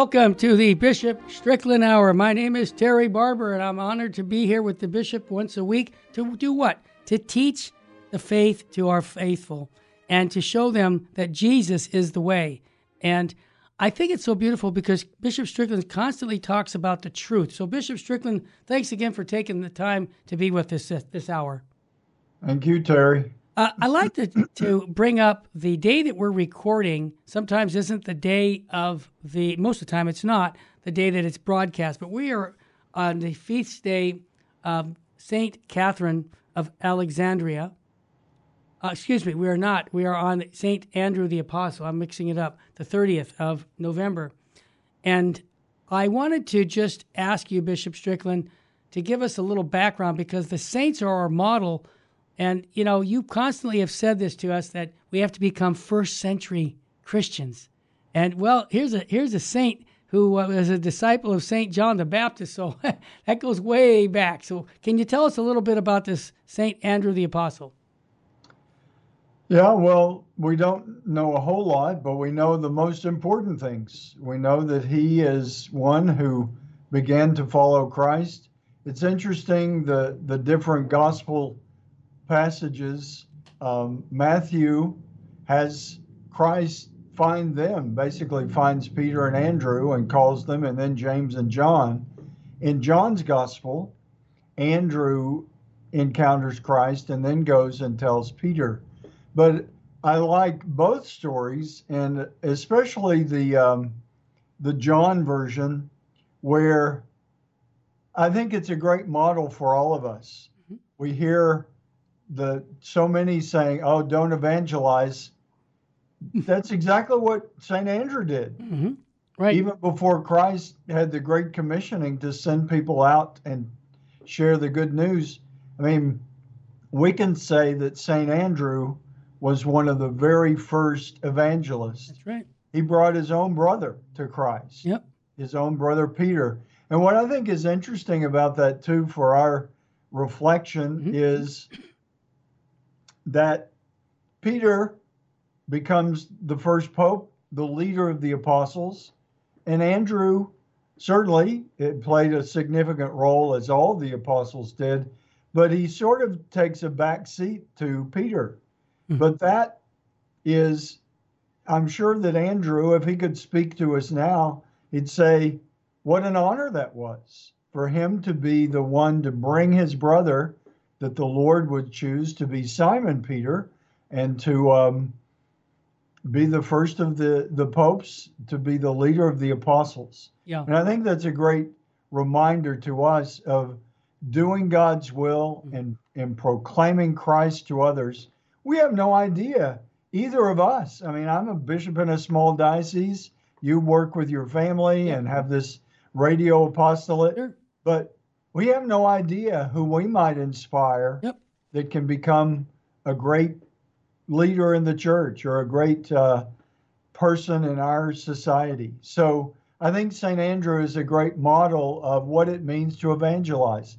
Welcome to the Bishop Strickland Hour. My name is Terry Barber, and I'm honored to be here with the Bishop once a week to do what? To teach the faith to our faithful and to show them that Jesus is the way. And I think it's so beautiful because Bishop Strickland constantly talks about the truth. So, Bishop Strickland, thanks again for taking the time to be with us this, this hour. Thank you, Terry. Uh, I like to, to bring up the day that we're recording. Sometimes isn't the day of the, most of the time it's not the day that it's broadcast, but we are on the feast day of St. Catherine of Alexandria. Uh, excuse me, we are not. We are on St. Andrew the Apostle. I'm mixing it up, the 30th of November. And I wanted to just ask you, Bishop Strickland, to give us a little background because the saints are our model. And, you know, you constantly have said this to us that we have to become first century Christians. And, well, here's a, here's a saint who uh, was a disciple of St. John the Baptist. So that goes way back. So, can you tell us a little bit about this St. Andrew the Apostle? Yeah, well, we don't know a whole lot, but we know the most important things. We know that he is one who began to follow Christ. It's interesting the the different gospel passages. Um, Matthew has Christ find them, basically finds Peter and Andrew and calls them, and then James and John. In John's gospel, Andrew encounters Christ and then goes and tells Peter. But I like both stories, and especially the um, the John version, where I think it's a great model for all of us. Mm-hmm. We hear the so many saying, "Oh, don't evangelize." That's exactly what Saint Andrew did. Mm-hmm. Right. Even before Christ had the great commissioning to send people out and share the good news. I mean, we can say that Saint Andrew was one of the very first evangelists. That's right. He brought his own brother to Christ. Yep. His own brother Peter. And what I think is interesting about that too for our reflection mm-hmm. is that Peter becomes the first pope, the leader of the apostles, and Andrew certainly it played a significant role as all the apostles did, but he sort of takes a back seat to Peter. Hmm. But that is, I'm sure that Andrew, if he could speak to us now, he'd say, What an honor that was for him to be the one to bring his brother that the Lord would choose to be Simon Peter and to um, be the first of the, the popes, to be the leader of the apostles. Yeah. And I think that's a great reminder to us of doing God's will hmm. and, and proclaiming Christ to others we have no idea, either of us. I mean, I'm a bishop in a small diocese. You work with your family and have this radio apostolate, sure. but we have no idea who we might inspire yep. that can become a great leader in the church or a great uh, person in our society. So I think St. Andrew is a great model of what it means to evangelize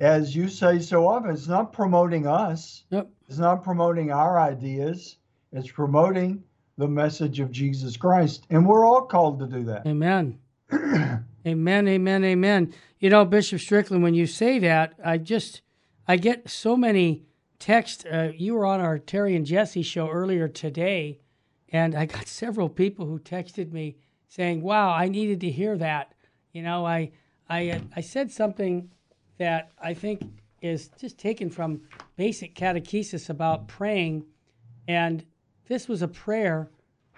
as you say so often, it's not promoting us. Yep. It's not promoting our ideas. It's promoting the message of Jesus Christ. And we're all called to do that. Amen. amen, amen, amen. You know, Bishop Strickland, when you say that, I just, I get so many texts. Uh, you were on our Terry and Jesse show earlier today, and I got several people who texted me saying, wow, I needed to hear that. You know, I, I, I said something that I think is just taken from basic catechesis about praying. And this was a prayer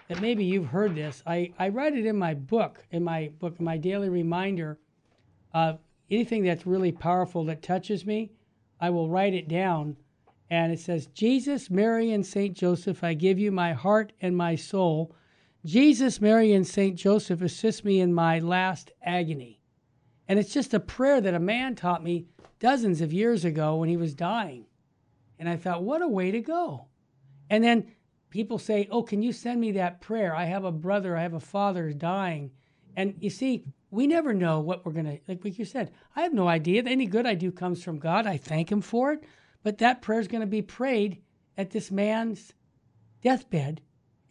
that maybe you've heard this. I, I write it in my book, in my book, my daily reminder. Uh, anything that's really powerful that touches me, I will write it down. And it says, Jesus, Mary, and St. Joseph, I give you my heart and my soul. Jesus, Mary, and St. Joseph, assist me in my last agony. And it's just a prayer that a man taught me dozens of years ago when he was dying. And I thought, what a way to go. And then people say, Oh, can you send me that prayer? I have a brother, I have a father dying. And you see, we never know what we're going to, like you said, I have no idea. Any good I do comes from God. I thank Him for it. But that prayer is going to be prayed at this man's deathbed.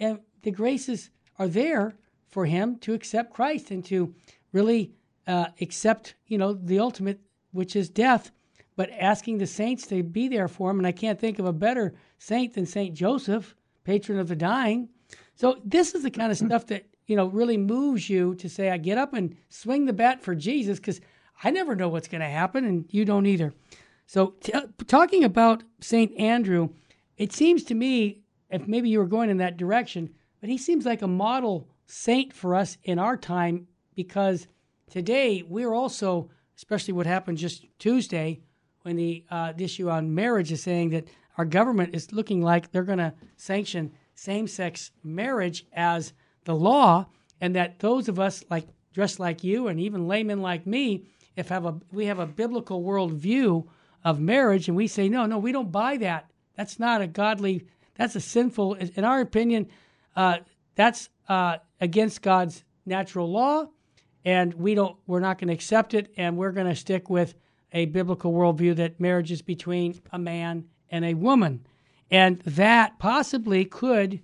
And the graces are there for him to accept Christ and to really uh, accept, you know, the ultimate, which is death, but asking the saints to be there for him. And I can't think of a better saint than Saint Joseph, patron of the dying. So this is the kind of stuff that you know really moves you to say, I get up and swing the bat for Jesus because I never know what's going to happen, and you don't either. So t- talking about Saint Andrew, it seems to me, if maybe you were going in that direction, but he seems like a model saint for us in our time because today we're also, especially what happened just Tuesday when the, uh, the issue on marriage is saying that our government is looking like they're going to sanction same sex marriage as the law, and that those of us like dressed like you and even laymen like me, if have a we have a biblical worldview of marriage, and we say no, no, we don't buy that. That's not a godly. That's a sinful. In our opinion, uh, that's uh, against God's natural law, and we don't. We're not going to accept it, and we're going to stick with a biblical worldview that marriage is between a man and a woman, and that possibly could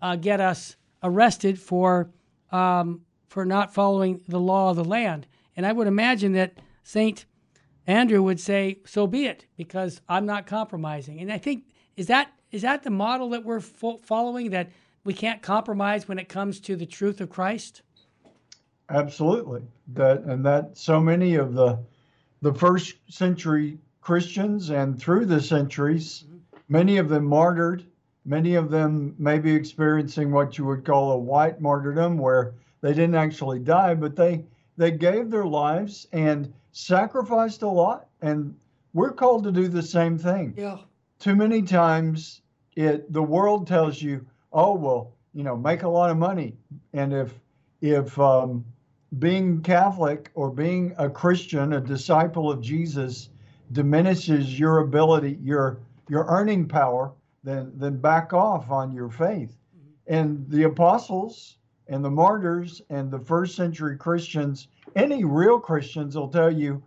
uh, get us arrested for um, for not following the law of the land. And I would imagine that Saint Andrew would say, "So be it," because I'm not compromising. And I think is that is that the model that we're fo- following that we can't compromise when it comes to the truth of Christ? Absolutely. That and that so many of the the first century Christians and through the centuries, many of them martyred, many of them maybe experiencing what you would call a white martyrdom where they didn't actually die, but they they gave their lives and sacrificed a lot and we're called to do the same thing. Yeah. Too many times it the world tells you oh well, you know, make a lot of money, and if if um, being Catholic or being a Christian, a disciple of Jesus, diminishes your ability, your your earning power, then then back off on your faith. And the apostles and the martyrs and the first century Christians, any real Christians will tell you,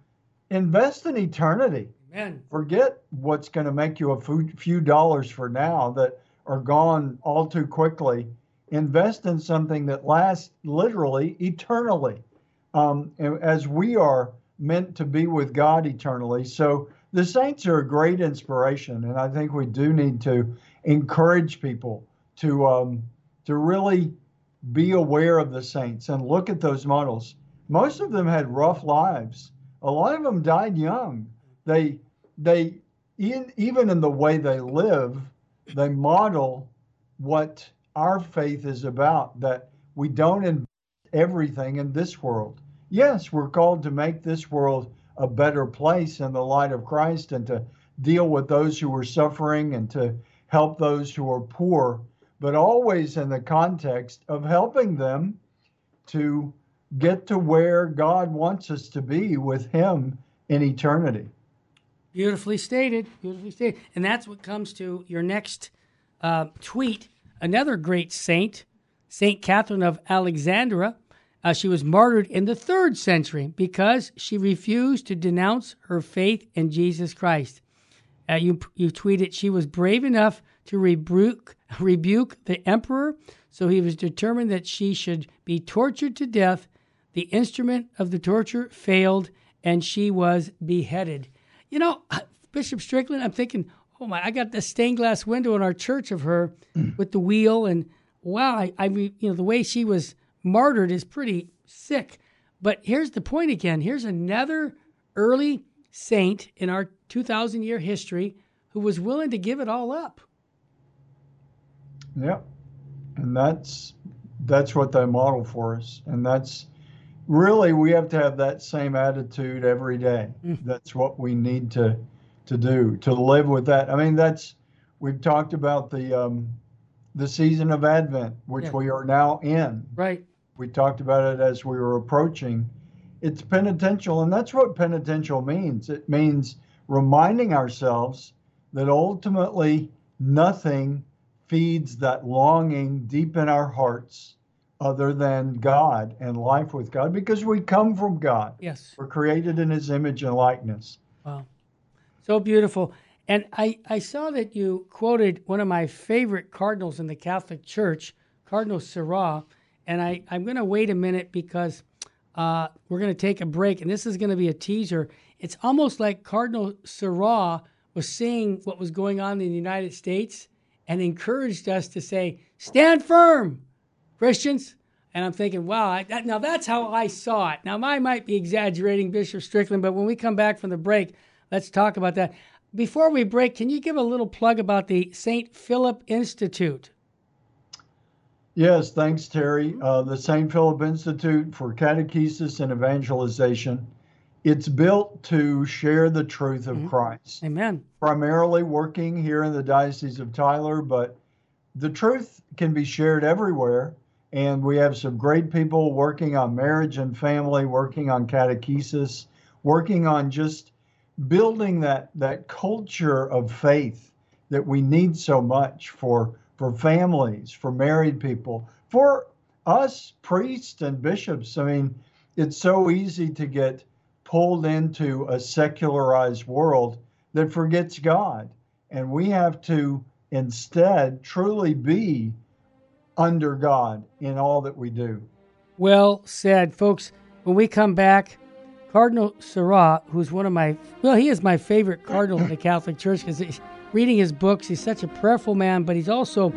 invest in eternity. Amen. Forget what's going to make you a few dollars for now. That are gone all too quickly. Invest in something that lasts literally eternally, um, as we are meant to be with God eternally. So the saints are a great inspiration, and I think we do need to encourage people to um, to really be aware of the saints and look at those models. Most of them had rough lives. A lot of them died young. They they in, even in the way they live, they model what our faith is about that we don't invest everything in this world. Yes, we're called to make this world a better place in the light of Christ and to deal with those who are suffering and to help those who are poor, but always in the context of helping them to get to where God wants us to be with Him in eternity. Beautifully stated. Beautifully stated. And that's what comes to your next uh, tweet. Another great saint, Saint Catherine of Alexandria. Uh, she was martyred in the third century because she refused to denounce her faith in Jesus Christ. Uh, you you tweeted she was brave enough to rebuke rebuke the emperor, so he was determined that she should be tortured to death. The instrument of the torture failed, and she was beheaded. You know, Bishop Strickland, I'm thinking, oh my, I got the stained glass window in our church of her mm. with the wheel, and wow, I, I, you know, the way she was martyred is pretty sick. But here's the point again. Here's another early saint in our 2,000 year history who was willing to give it all up. Yep, and that's that's what they model for us, and that's really we have to have that same attitude every day. Mm. That's what we need to to do to live with that. I mean, that's we've talked about the um, the season of Advent, which yeah. we are now in. Right. We talked about it as we were approaching. It's penitential, and that's what penitential means. It means reminding ourselves that ultimately nothing feeds that longing deep in our hearts other than God and life with God because we come from God. Yes. We're created in his image and likeness. Wow. So beautiful. And I, I saw that you quoted one of my favorite cardinals in the Catholic Church, Cardinal Sarah, and I, I'm going to wait a minute because uh, we're going to take a break, and this is going to be a teaser. It's almost like Cardinal Sarah was seeing what was going on in the United States and encouraged us to say, stand firm, Christians. And I'm thinking, wow, I, that, now that's how I saw it. Now, I might be exaggerating, Bishop Strickland, but when we come back from the break, let's talk about that. Before we break, can you give a little plug about the St. Philip Institute? Yes, thanks, Terry. Uh, the St. Philip Institute for Catechesis and Evangelization. It's built to share the truth of mm-hmm. Christ. Amen. Primarily working here in the Diocese of Tyler, but the truth can be shared everywhere. And we have some great people working on marriage and family, working on catechesis, working on just building that that culture of faith that we need so much for for families, for married people, for us priests and bishops. I mean, it's so easy to get pulled into a secularized world that forgets God. And we have to instead truly be under God in all that we do. Well said, folks. When we come back, Cardinal Sarah, who's one of my, well, he is my favorite cardinal in the Catholic Church because reading his books, he's such a prayerful man, but he's also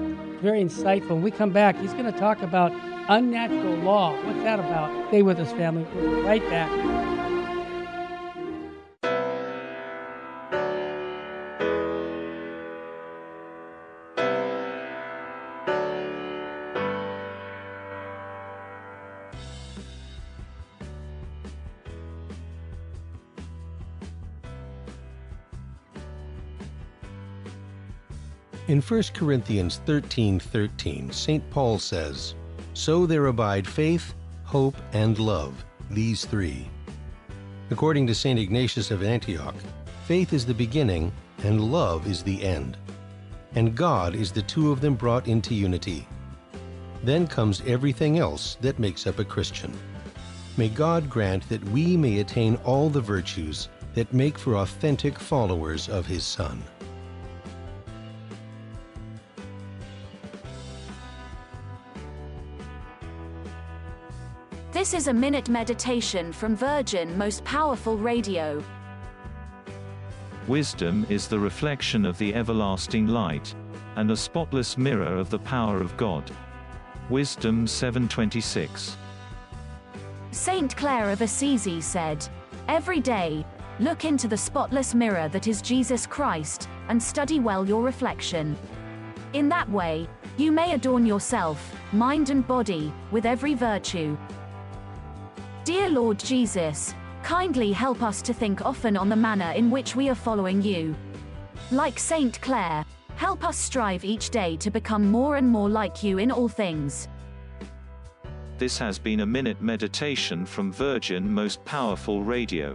very insightful. When we come back, he's going to talk about unnatural law. What's that about? Stay with us, family. We'll right back. In 1 Corinthians 13:13, 13, St. Paul says, "So there abide faith, hope, and love, these three." According to St. Ignatius of Antioch, faith is the beginning and love is the end. And God is the two of them brought into unity. Then comes everything else that makes up a Christian. May God grant that we may attain all the virtues that make for authentic followers of His Son. This is a minute meditation from Virgin Most Powerful Radio. Wisdom is the reflection of the everlasting light, and a spotless mirror of the power of God. Wisdom 726. Saint Clare of Assisi said, Every day, look into the spotless mirror that is Jesus Christ, and study well your reflection. In that way, you may adorn yourself, mind and body, with every virtue. Dear Lord Jesus, kindly help us to think often on the manner in which we are following you. Like Saint Clare, help us strive each day to become more and more like you in all things. This has been a minute meditation from Virgin Most Powerful Radio.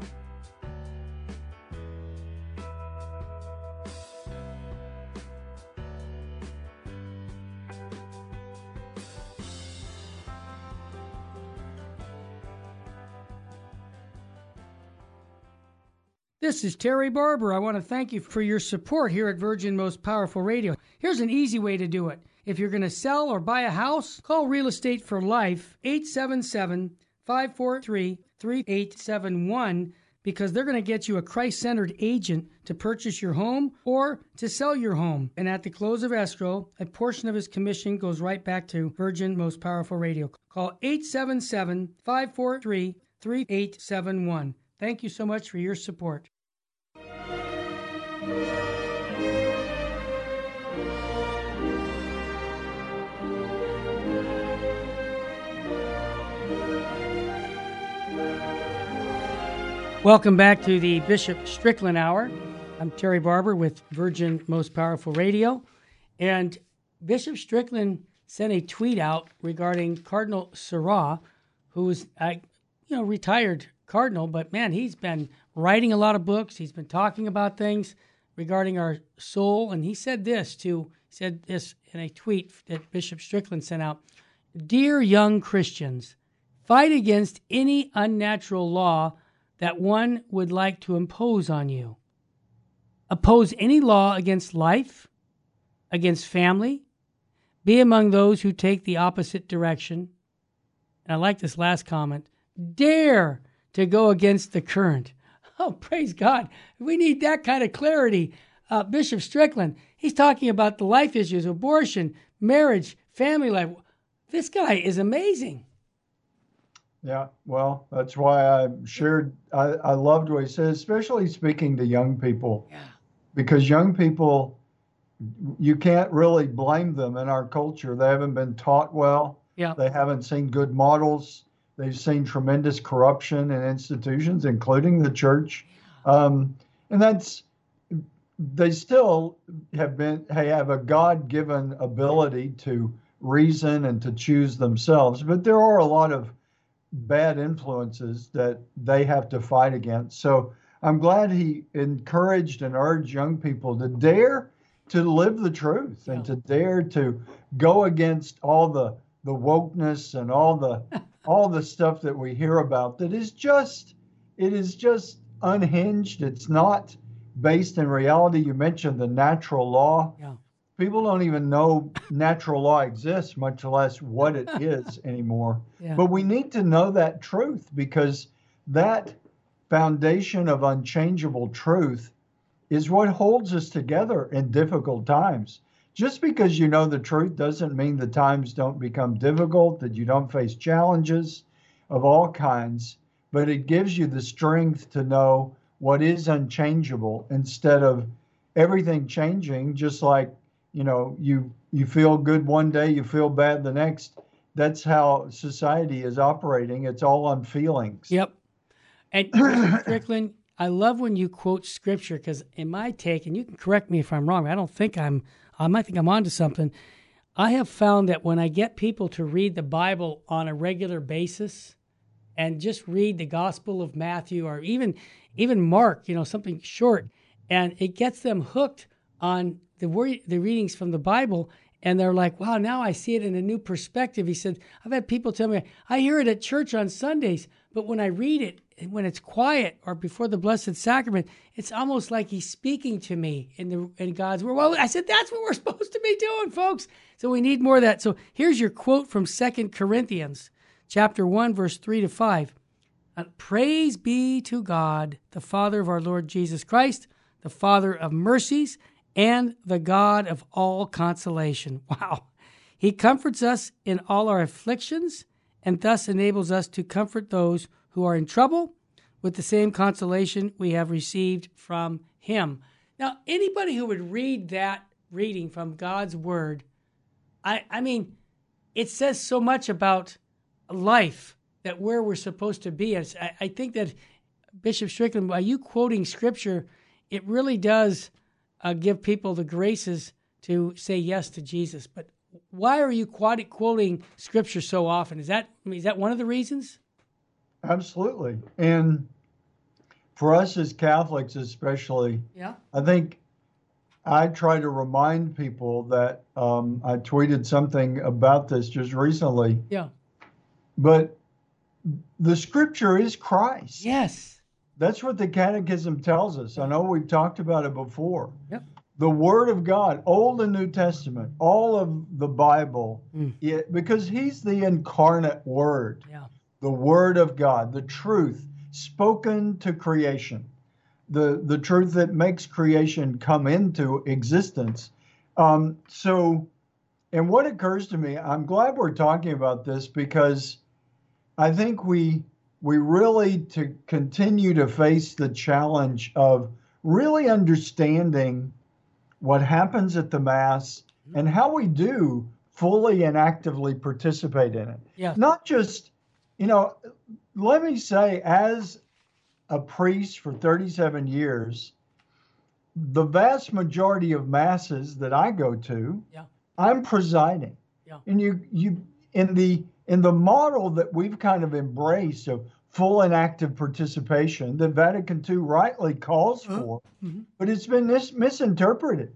This is Terry Barber. I want to thank you for your support here at Virgin Most Powerful Radio. Here's an easy way to do it. If you're going to sell or buy a house, call Real Estate for Life 877 543 3871 because they're going to get you a Christ centered agent to purchase your home or to sell your home. And at the close of escrow, a portion of his commission goes right back to Virgin Most Powerful Radio. Call 877 543 3871. Thank you so much for your support. Welcome back to the Bishop Strickland Hour. I'm Terry Barber with Virgin Most Powerful Radio. And Bishop Strickland sent a tweet out regarding Cardinal Sarah, who's a uh, you know retired cardinal, but man, he's been writing a lot of books. He's been talking about things regarding our soul. And he said this. He said this in a tweet that Bishop Strickland sent out Dear young Christians, fight against any unnatural law that one would like to impose on you. Oppose any law against life, against family, be among those who take the opposite direction, and I like this last comment, dare to go against the current. Oh, praise God. We need that kind of clarity. Uh, Bishop Strickland, he's talking about the life issues, abortion, marriage, family life. This guy is amazing. Yeah, well, that's why I shared. I, I loved what he said, especially speaking to young people. Yeah. Because young people, you can't really blame them in our culture. They haven't been taught well. Yeah. They haven't seen good models. They've seen tremendous corruption in institutions, including the church. Um, and that's, they still have been, they have a God given ability to reason and to choose themselves. But there are a lot of bad influences that they have to fight against. So I'm glad he encouraged and urged young people to dare to live the truth and to dare to go against all the the wokeness and all the all the stuff that we hear about that is just it is just unhinged. It's not based in reality. You mentioned the natural law. Yeah. People don't even know natural law exists, much less what it is anymore. Yeah. But we need to know that truth because that foundation of unchangeable truth is what holds us together in difficult times. Just because you know the truth doesn't mean the times don't become difficult, that you don't face challenges of all kinds, but it gives you the strength to know what is unchangeable instead of everything changing just like, you know, you you feel good one day, you feel bad the next. That's how society is operating. It's all on feelings. Yep. And. Strickland, I love when you quote scripture because, in my take, and you can correct me if I'm wrong. I don't think I'm. I might think I'm onto something. I have found that when I get people to read the Bible on a regular basis, and just read the Gospel of Matthew or even even Mark, you know, something short, and it gets them hooked on the word, the readings from the Bible, and they're like, "Wow, now I see it in a new perspective." He said, "I've had people tell me I hear it at church on Sundays, but when I read it, when it's quiet or before the Blessed Sacrament, it's almost like He's speaking to me in the in God's word." Well, I said, "That's what we're supposed to be doing, folks." So we need more of that. So here's your quote from Second Corinthians, chapter one, verse three to five. Uh, Praise be to God, the Father of our Lord Jesus Christ, the Father of mercies and the God of all consolation. Wow. He comforts us in all our afflictions and thus enables us to comfort those who are in trouble with the same consolation we have received from Him. Now, anybody who would read that reading from God's Word, I, I mean, it says so much about life that where we're supposed to be. I, I think that Bishop Strickland, by you quoting Scripture, it really does uh, give people the graces to say yes to Jesus. But why are you quoting Scripture so often? Is that is that one of the reasons? Absolutely, and for us as Catholics, especially, yeah, I think I try to remind people that um, I tweeted something about this just recently. Yeah, but the Scripture is Christ. Yes. That's what the Catechism tells us. I know we've talked about it before. Yep. The Word of God, Old and New Testament, all of the Bible, Mm. it, because He's the incarnate Word, Yeah. the Word of God, the truth spoken to creation, the, the truth that makes creation come into existence. Um, so, and what occurs to me, I'm glad we're talking about this because I think we we really to continue to face the challenge of really understanding what happens at the mass and how we do fully and actively participate in it. Yeah. Not just, you know, let me say as a priest for 37 years, the vast majority of masses that I go to, Yeah. I'm presiding. Yeah. And you you in the in the model that we've kind of embraced of full and active participation that Vatican II rightly calls Uh-huh. for, Mhm. but it's been mis- misinterpreted.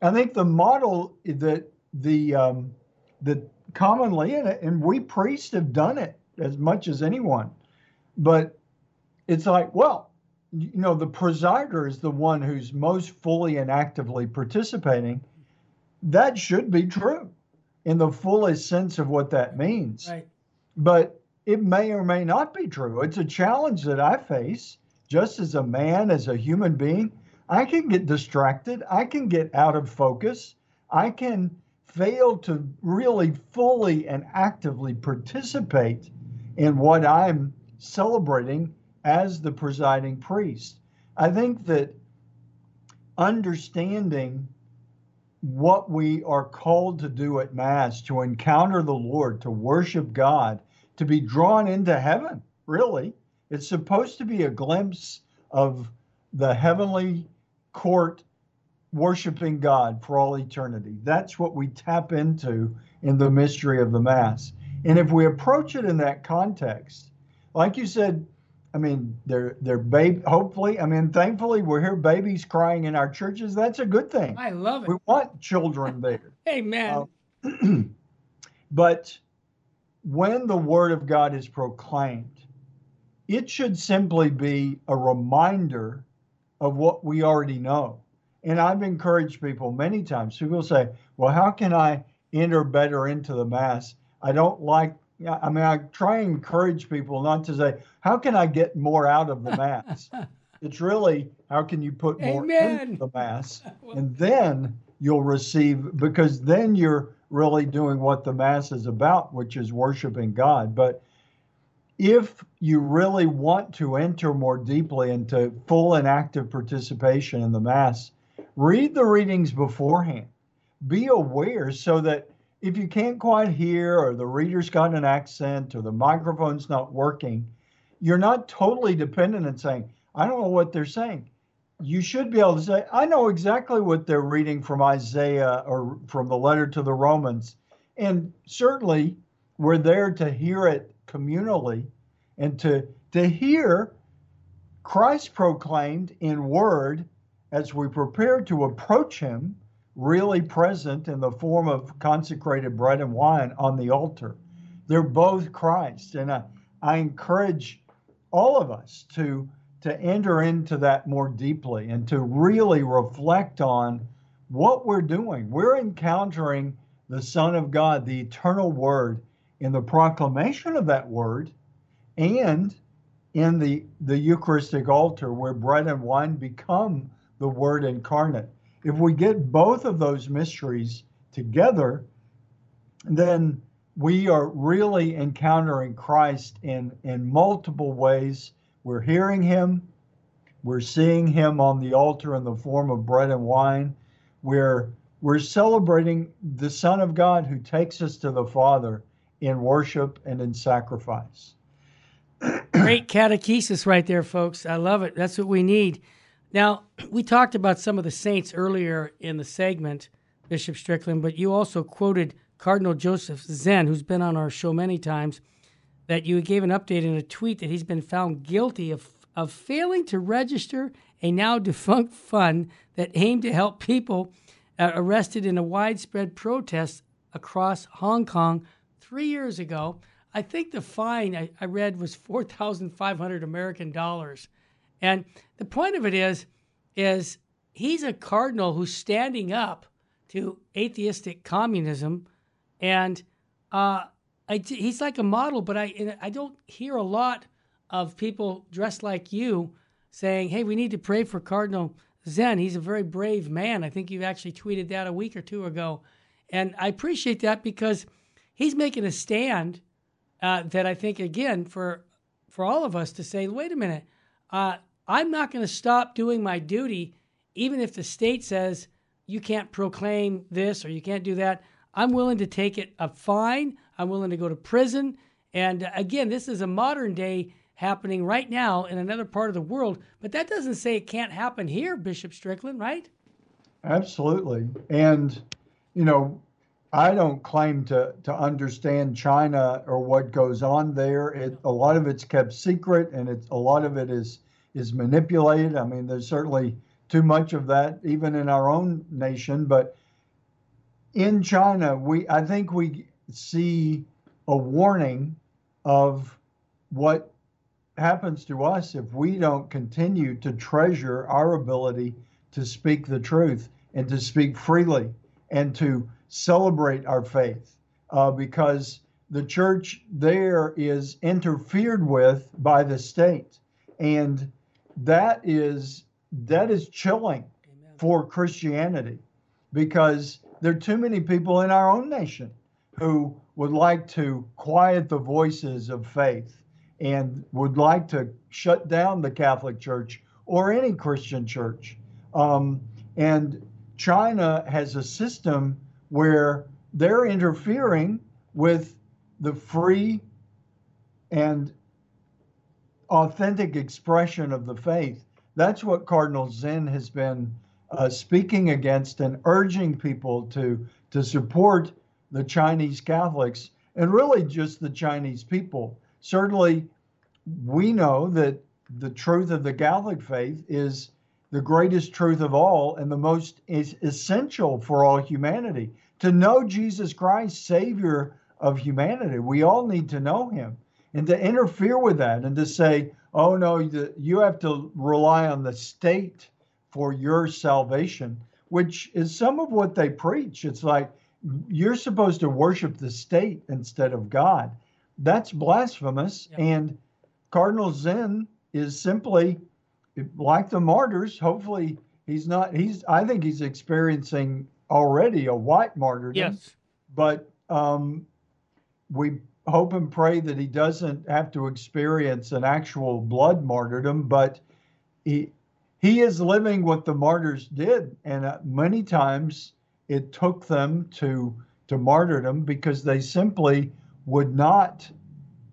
I think the model that the um, that commonly and, and we priests have done it as much as anyone, but it's like well, you know, the presider is the one who's most fully and actively participating. That should be true in the fullest sense of what that means. Right. but it may or may not be true. It's a challenge that I face just as a man, as a human being. I can get distracted. I can get out of focus. I can fail to really fully and actively participate in what I'm celebrating as the presiding priest. I think that understanding what we are called to do at Mass, to encounter the Lord, to worship God, to be drawn into heaven, really. It's supposed to be a glimpse of the heavenly court worshiping God for all eternity. That's what we tap into in the mystery of the Mass. And if we approach it in that context, like you said, I mean, they're they're baby. Hopefully, I mean, thankfully, we hear babies crying in our churches. That's a good thing. I love it. We want children there. Amen. Uh, but when the Word of God is proclaimed, it should simply be a reminder of what we already know. And I've encouraged people many times. People say, "Well, how can I enter better into the Mass? I don't like I mean, I try and encourage people not to say, "How can I get more out of the mass?" it's really, "How can you put more Amen. into the mass?" and then you'll receive, because then you're really doing what the mass is about, which is worshiping God. But if you really want to enter more deeply into full and active participation in the mass, read the readings beforehand. Be aware so that if you can't quite hear, or the reader's got an accent, or the microphone's not working, you're not totally dependent on saying, I don't know what they're saying. You should be able to say, I know exactly what they're reading from Isaiah or from the letter to the Romans. And certainly we're there to hear it communally and to, to hear Christ proclaimed in word as we prepare to approach him really present in the form of consecrated bread and wine on the altar. They're both Christ. And I, I encourage all of us to, to enter into that more deeply and to really reflect on what we're doing. We're encountering the Son of God, the eternal Word, in the proclamation of that Word and in the, the Eucharistic altar where bread and wine become the Word incarnate if we get both of those mysteries together, then we are really encountering Christ in, in multiple ways. We're hearing him, we're seeing him on the altar in the form of bread and wine. We're, we're celebrating the Son of God who takes us to the Father in worship and in sacrifice. Great catechesis right there, folks. I love it. That's what we need. Now, we talked about some of the saints earlier in the segment, Bishop Strickland, but you also quoted Cardinal Joseph Zen, who's been on our show many times, that you gave an update in a tweet that he's been found guilty of, of failing to register a now defunct fund that aimed to help people uh, arrested in a widespread protest across Hong Kong three years ago. I think the fine I, I read was 4,500 American dollars. And the point of it is, is he's a cardinal who's standing up to atheistic communism, and uh, I, he's like a model. But I I don't hear a lot of people dressed like you saying, "Hey, we need to pray for Cardinal Zen. He's a very brave man." I think you actually tweeted that a week or two ago, and I appreciate that because he's making a stand uh, that I think again for for all of us to say, "Wait a minute." Uh, I'm not going to stop doing my duty, even if the state says you can't proclaim this or you can't do that. I'm willing to take it a fine. I'm willing to go to prison. And uh, again, this is a modern day happening right now in another part of the world, but that doesn't say it can't happen here, Bishop Strickland, right? Absolutely. And, you know, I don't claim to, to understand China or what goes on there. It, a lot of it's kept secret, and it's a lot of it is is manipulated. I mean, there's certainly too much of that even in our own nation, but in China, we I think we see a warning of what happens to us if we don't continue to treasure our ability to speak the truth and to speak freely and to celebrate our faith uh, because the church there is interfered with by the state. And that is that is chilling Amen. for Christianity because there are too many people in our own nation who would like to quiet the voices of faith and would like to shut down the Catholic Church or any Christian church. Um, and China has a system where they're interfering with the free and authentic expression of the faith. That's what Cardinal Zen has been uh, speaking against and urging people to to support the Chinese Catholics and really just the Chinese people. Certainly, we know that the truth of the Catholic faith is the greatest truth of all and the most is essential for all humanity. To know Jesus Christ, Savior of humanity, we all need to know Him. And to interfere with that and to say, oh no, you have to rely on the state for your salvation, which is some of what they preach. It's like you're supposed to worship the state instead of God. That's blasphemous. Yep. And Cardinal Zen is simply like the martyrs. Hopefully, he's not. He's. I think he's experiencing already a white martyrdom. Yes. But um, we hope and pray that he doesn't have to experience an actual blood martyrdom, but he he is living what the martyrs did, and uh, many times it took them to to martyrdom because they simply would not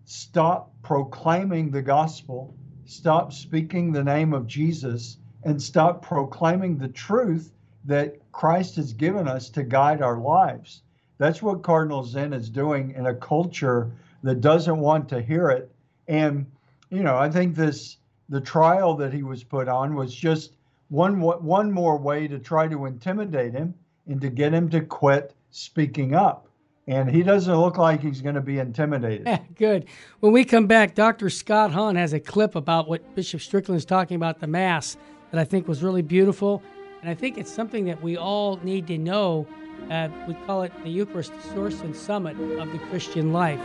stop proclaiming the gospel, stop speaking the name of Jesus, and stop proclaiming the truth that Christ has given us to guide our lives. That's what Cardinal Zen is doing in a culture that doesn't want to hear it. And, you know, I think this the trial that he was put on was just one one more way to try to intimidate him and to get him to quit speaking up. And he doesn't look like he's going to be intimidated. Good. When we come back, Dr. Scott Hahn has a clip about what Bishop Strickland is talking about the Mass that I think was really beautiful. And I think it's something that we all need to know. Uh, we call it the Eucharist source and summit of the Christian life.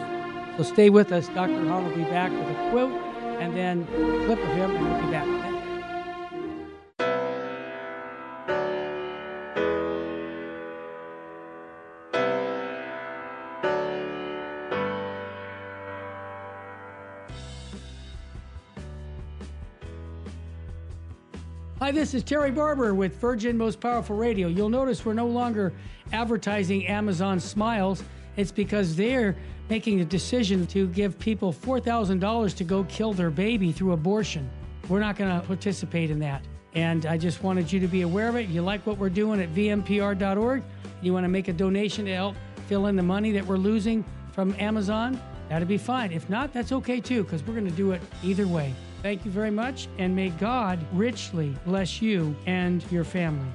So stay with us. Dr. Hahn will be back with a quote and then a clip of him, and we'll be back. Hi, this is Terry Barber with Virgin Most Powerful Radio. You'll notice we're no longer advertising Amazon Smiles. It's because they're making a decision to give people $4,000 to go kill their baby through abortion. We're not going to participate in that. And I just wanted you to be aware of it. You like what we're doing at vmpr.org? You want to make a donation to help fill in the money that we're losing from Amazon? That'd be fine. If not, that's okay too, because we're going to do it either way. Thank you very much, and may God richly bless you and your family.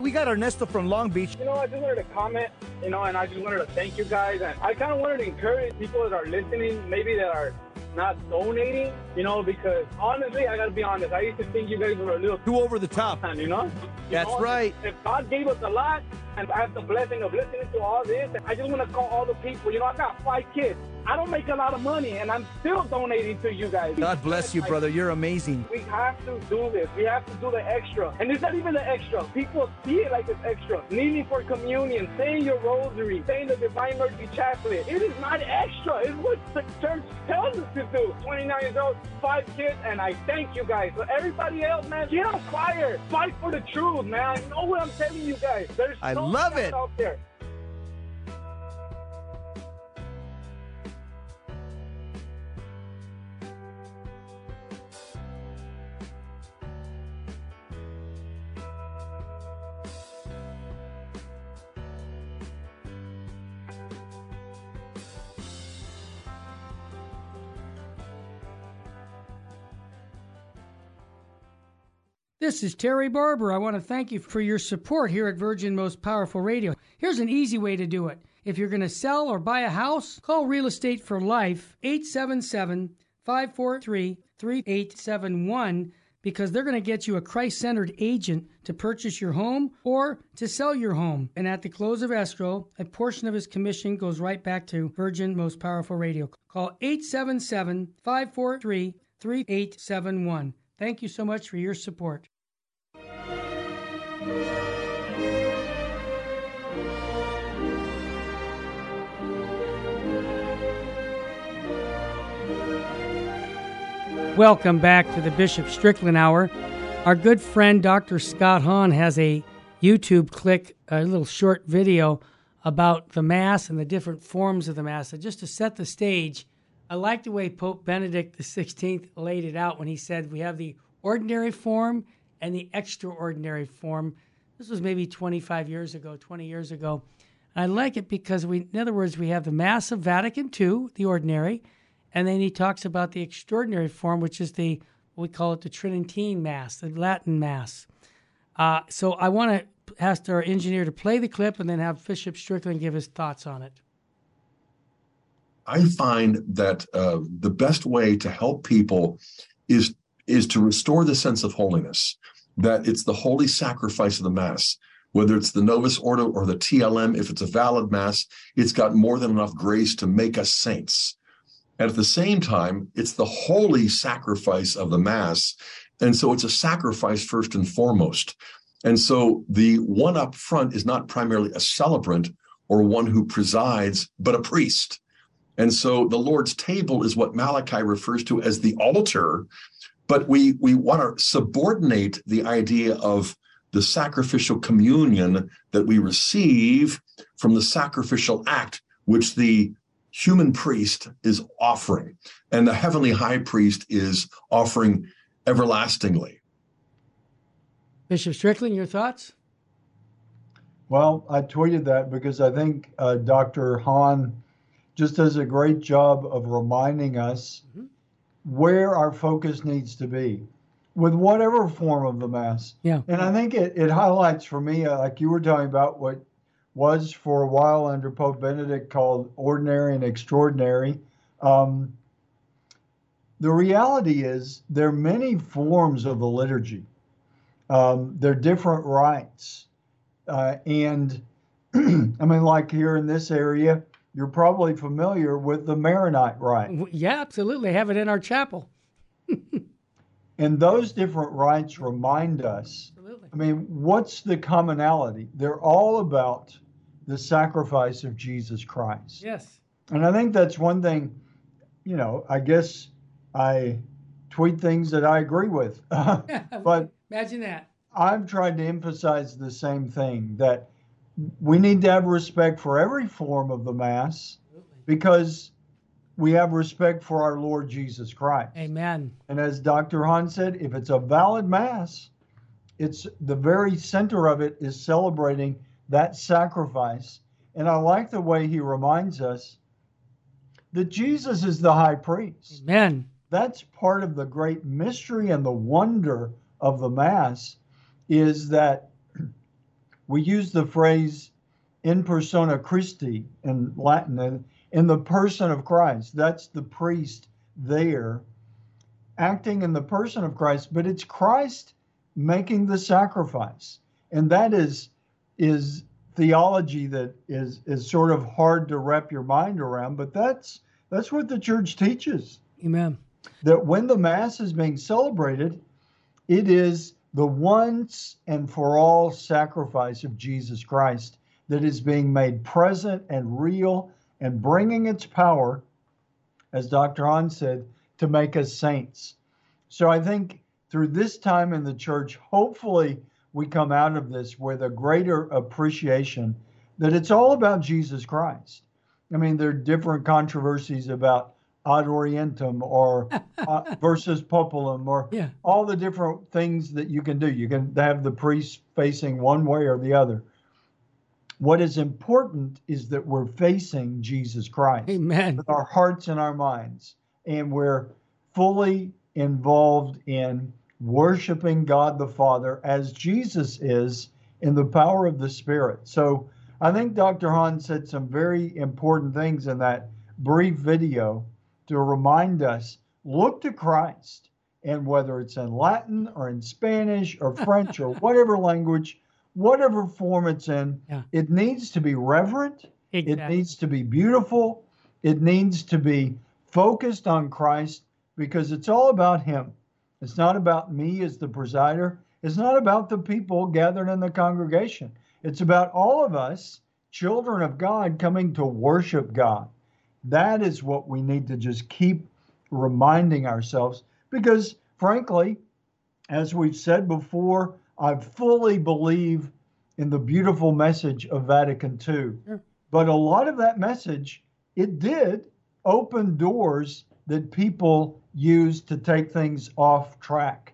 We got Ernesto from Long Beach. You know, I just wanted to comment, you know, and I just wanted to thank you guys. And I kind of wanted to encourage people that are listening, maybe that are not donating, you know, because honestly, I got to be honest. I used to think you guys were a little too over the top. You know? You That's know, right. If God gave us a lot, and I have the blessing of listening to all this. And I just want to call all the people. You know, I got five kids. I don't make a lot of money, and I'm still donating to you guys. God bless you, brother. You're amazing. We have to do this. We have to do the extra. And it's not even the extra. People see it like it's extra. Kneeling for communion, saying your rosary, saying the Divine Mercy Chaplet. It is not extra. It's what the church tells us to do. 29 years old, five kids, and I thank you guys. But everybody else, man, get on fire. Fight for the truth, man. I know what I'm telling you guys. There's I love it. Out there. This is Terry Barber. I want to thank you for your support here at Virgin Most Powerful Radio. Here's an easy way to do it. If you're going to sell or buy a house, call Real Estate for Life 877 543 3871 because they're going to get you a Christ centered agent to purchase your home or to sell your home. And at the close of escrow, a portion of his commission goes right back to Virgin Most Powerful Radio. Call 877 543 3871. Thank you so much for your support. Welcome back to the Bishop Strickland Hour. Our good friend Dr. Scott Hahn has a YouTube click, a little short video about the Mass and the different forms of the Mass. So just to set the stage, I like the way Pope Benedict XVI laid it out when he said we have the ordinary form and the extraordinary form. This was maybe 25 years ago, 20 years ago. And I like it because we, in other words, we have the Mass of Vatican II, the ordinary, and then he talks about the extraordinary form, which is the, we call it the Tridentine Mass, the Latin Mass. Uh, so I want to ask our engineer to play the clip and then have Bishop Strickland give his thoughts on it. I find that uh, the best way to help people is is to restore the sense of holiness. That it's the holy sacrifice of the Mass, whether it's the Novus Ordo or the TLM. If it's a valid Mass, it's got more than enough grace to make us saints. And at the same time, it's the holy sacrifice of the Mass. And so it's a sacrifice first and foremost. And so the one up front is not primarily a celebrant or one who presides, but a priest. And so the Lord's table is what Malachi refers to as the altar. But we, we want to subordinate the idea of the sacrificial communion that we receive from the sacrificial act, which the human priest is offering, and the heavenly high priest is offering everlastingly. Bishop Strickland, your thoughts? Well, I tweeted that because I think uh, Dr. Hahn just does a great job of reminding us mm-hmm. where our focus needs to be with whatever form of the Mass. Yeah. And I think it, it highlights for me, uh, like you were talking about, what was for a while under Pope Benedict called ordinary and extraordinary. Um, the reality is there are many forms of the liturgy. Um, there are different rites. Uh, and I mean, like here in this area, you're probably familiar with the Maronite rite. Yeah, absolutely. Have it in our chapel. and those different rites remind us. Absolutely. I mean, what's the commonality? They're all about the sacrifice of Jesus Christ. Yes. And I think that's one thing, you know, I guess I tweet things that I agree with. but imagine that. I've tried to emphasize the same thing that we need to have respect for every form of the Mass because we have respect for our Lord Jesus Christ. Amen. And as Dr. Hahn said, if it's a valid Mass, it's the very center of it is celebrating that sacrifice. And I like the way he reminds us that Jesus is the high priest. Amen. That's part of the great mystery and the wonder of the Mass is that we use the phrase in persona Christi in Latin, uh, in the person of Christ. That's the priest there acting in the person of Christ, but it's Christ making the sacrifice. And that is is theology that is is sort of hard to wrap your mind around, but that's that's what the church teaches. Amen. That when the mass is being celebrated, it is the once and for all sacrifice of Jesus Christ that is being made present and real and bringing its power, as Dr. Hahn said, to make us saints. So I think through this time in the church, hopefully we come out of this with a greater appreciation that it's all about Jesus Christ. I mean, there are different controversies about ad orientem or uh, versus populum or yeah. all the different things that you can do. You can have the priest facing one way or the other. What is important is that we're facing Jesus Christ. Amen. With our hearts and our minds. And we're fully involved in worshiping God the Father as Jesus is in the power of the Spirit. So I think Dr. Hahn said some very important things in that brief video to remind us look to Christ And whether it's in Latin or in Spanish or French or whatever language, whatever form it's in, Yeah. it needs to be reverent. It needs to be beautiful. It needs to be focused on Christ because it's all about Him. It's not about me as the presider. It's not about the people gathered in the congregation. It's about all of us, children of God, coming to worship God. That is what we need to just keep reminding ourselves because, frankly, as we've said before, I fully believe in the beautiful message of Vatican II. Sure. Mm. But a lot of that message, it did open doors that people used to take things off track,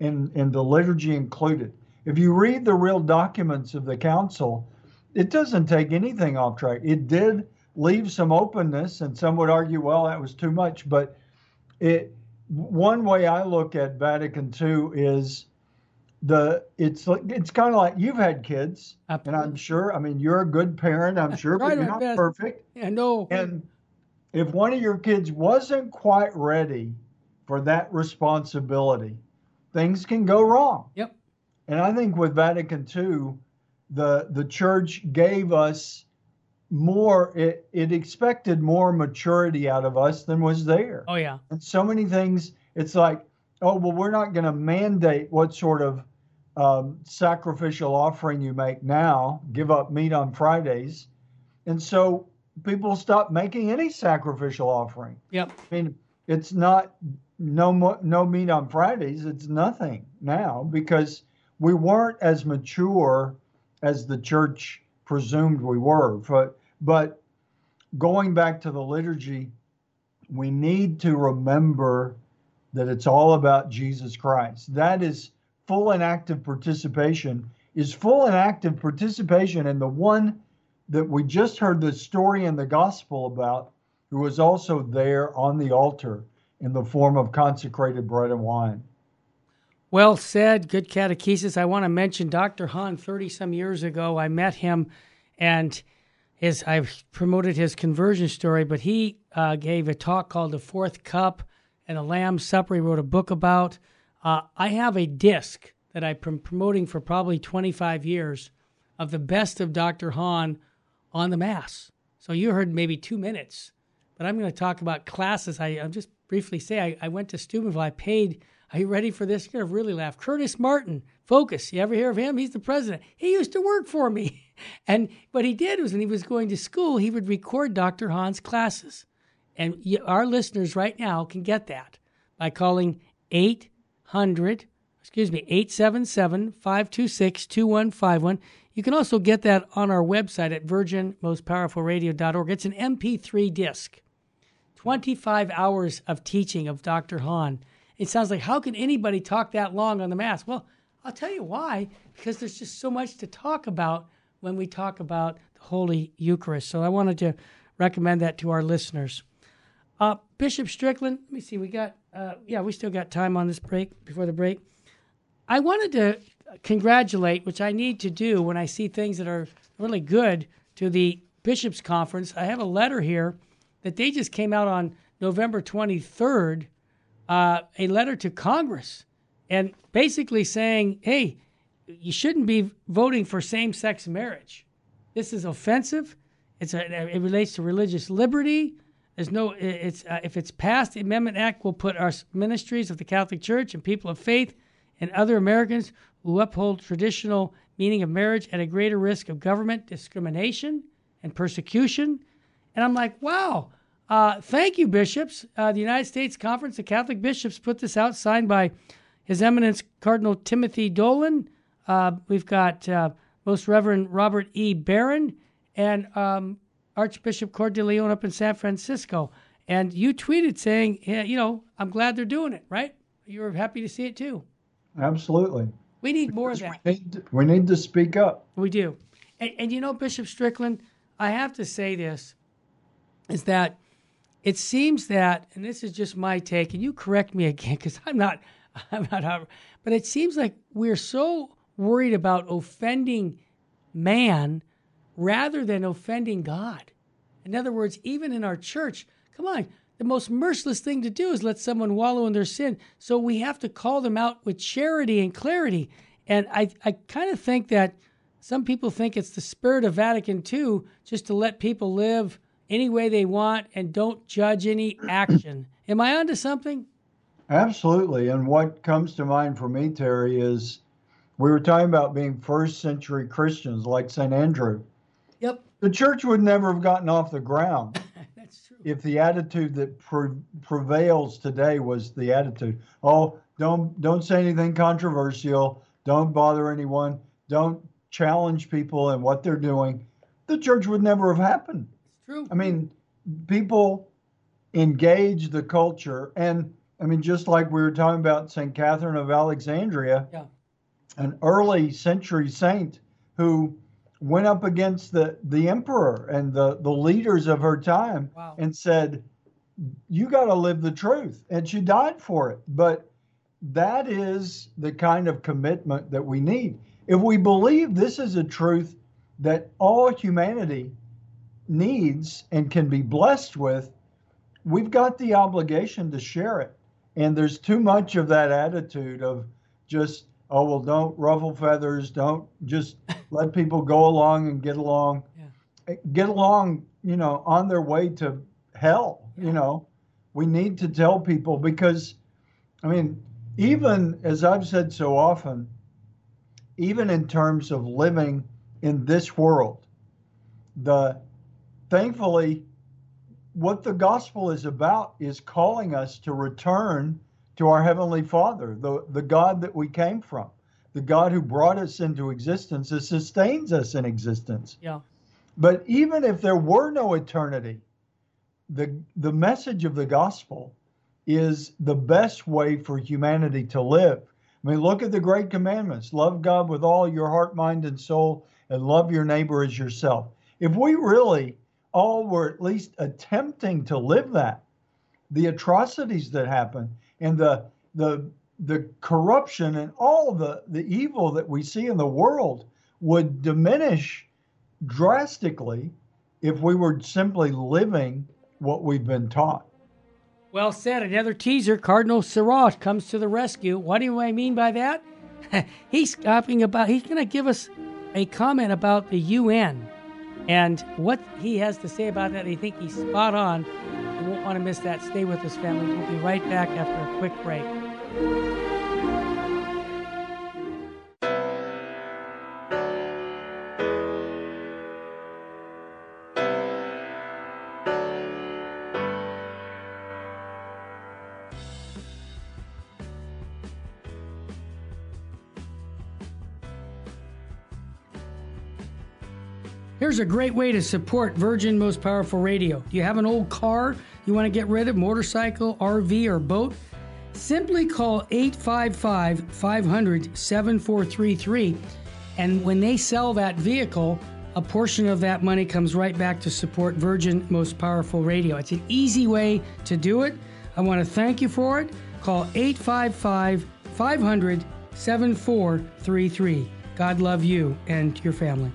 and, and the liturgy included. If you read the real documents of the council, it doesn't take anything off track. It did leave some openness, and some would argue, well, that was too much. But it one way I look at Vatican II is the it's like it's kind of like you've had kids, and I'm sure. I mean, you're a good parent, I'm sure, but you're not best. perfect. Yeah, no. And if one of your kids wasn't quite ready for that responsibility, things can go wrong. Yep. And I think with Vatican II, the the church gave us more it, it expected more maturity out of us than was there. Oh yeah. And so many things it's like, oh well we're not going to mandate what sort of um, sacrificial offering you make now, give up meat on Fridays. And so people stop making any sacrificial offering. Yep. I mean, it's not no mo- no meat on Fridays. It's nothing now because we weren't as mature as the church presumed we were. But but going back to the liturgy, we need to remember that it's all about Jesus Christ. That is full and active participation. Is full and active participation in the one that we just heard the story in the gospel about, who was also there on the altar in the form of consecrated bread and wine. Well said. Good catechesis. I want to mention Dr. Hahn. Thirty some years ago, I met him, and I've promoted his conversion story. But he uh, gave a talk called "The Fourth Cup" and the Lamb's Supper. He wrote a book about. Uh, I have a disc that I've been promoting for probably 25 years of the best of Dr. Hahn on the Mass. So you heard maybe two minutes, but I'm going to talk about classes. I, I'll just briefly say I, I went to Steubenville. I paid. Are you ready for this? You're going to really laugh. Curtis Martin, Focus. You ever hear of him? He's the president. He used to work for me. And what he did was when he was going to school, he would record Dr. Hahn's classes. And our listeners right now can get that by calling 800, excuse me, 877 526 2151. You can also get that on our website at virginmostpowerfulradio.org. It's an MP3 disc. 25 hours of teaching of Dr. Hahn. It sounds like, how can anybody talk that long on the Mass? Well, I'll tell you why, because there's just so much to talk about when we talk about the Holy Eucharist. So I wanted to recommend that to our listeners. Uh, Bishop Strickland, let me see, we got, uh, yeah, we still got time on this break, before the break. I wanted to congratulate, which I need to do when I see things that are really good, to the Bishops' Conference. I have a letter here that they just came out on November 23rd, uh, a letter to Congress, and basically saying, hey, you shouldn't be voting for same sex marriage. This is offensive. It's a, it relates to religious liberty. There's no, it's, uh, if it's passed, the Amendment Act will put our ministries of the Catholic Church and people of faith and other Americans who uphold traditional meaning of marriage at a greater risk of government discrimination and persecution. And I'm like, wow, uh, thank you, bishops. Uh, the United States Conference of Catholic Bishops put this out, signed by His Eminence Cardinal Timothy Dolan. Uh, we've got uh, Most Reverend Robert E. Barron and um, Archbishop Cordileone up in San Francisco. And you tweeted saying, yeah, you know, I'm glad they're doing it, right? You were happy to see it too. Absolutely. We need more of that. We need, we need to speak up. We do. And, and you know, Bishop Strickland, I have to say this is that it seems that, and this is just my take, and you correct me again because I'm not, I'm not, but it seems like we're so worried about offending man rather than offending God. In other words, even in our church, come on, the most merciless thing to do is let someone wallow in their sin. So we have to call them out with charity and clarity. And I, I kind of think that some people think it's the spirit of Vatican II just to let people live any way they want and don't judge any action. Am I onto something? Absolutely. And what comes to mind for me, Terry, is we were talking about being first century Christians like St. Andrew. Yep. The church would never have gotten off the ground That's true. if the attitude that pre- prevails today was the attitude, oh, don't don't say anything controversial, don't bother anyone, don't challenge people and what they're doing, the church would never have happened. True. I mean, people engage the culture, and I mean, just like we were talking about St. Catherine of Alexandria, Yeah. an early century saint who went up against the, the emperor and the, the leaders of her time Wow. and said, You got to live the truth. And she died for it. But that is the kind of commitment that we need. If we believe this is a truth that all humanity needs and can be blessed with, we've got the obligation to share it. And there's too much of that attitude of just, oh, well, don't ruffle feathers, don't just let people go along and get along, Yeah. Eh, get along, you know, on their way to hell. Yeah. You know, we need to tell people because, I mean, even as I've said so often, even in terms of living in this world, the thankfully what the gospel is about is calling us to return to our heavenly father the, the god that we came from the god who brought us into existence and sustains us in existence. Yeah. but even if there were no eternity the the message of the gospel is the best way for humanity to live. I mean look at the great commandments. Love god with all your heart mind and soul and love your neighbor as yourself. If we really all were at least attempting to live that the atrocities that happen and the the the corruption and all the the evil that we see in the world would diminish drastically if we were simply living what we've been taught Well said. Another teaser. Cardinal Sarah comes to the rescue. What do I mean by that? he's talking about. He's going to give us a comment about the UN and what he has to say about that. I think he's spot on. You won't want to miss that. Stay with us, family. We'll be right back after a quick break. Here's a great way to support Virgin Most Powerful Radio. Do you have an old car you want to get rid of, motorcycle, RV, or boat? Simply call 855 500 7433. And when they sell that vehicle, a portion of that money comes right back to support Virgin Most Powerful Radio. It's an easy way to do it. I want to thank you for it. Call 855 500 7433. God love you and your family.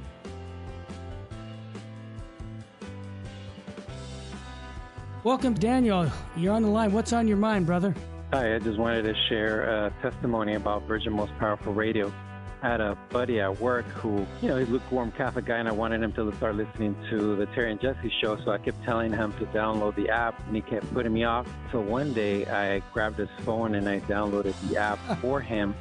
Welcome, Daniel. You're on the line. What's on your mind, brother? Hi, I just wanted to share a testimony about Virgin Most Powerful Radio. I had a buddy at work who, you know, he's a lukewarm Catholic guy, and I wanted him to start listening to the Terry and Jesse show. So I kept telling him to download the app, and he kept putting me off. So one day I grabbed his phone and I downloaded the app for him.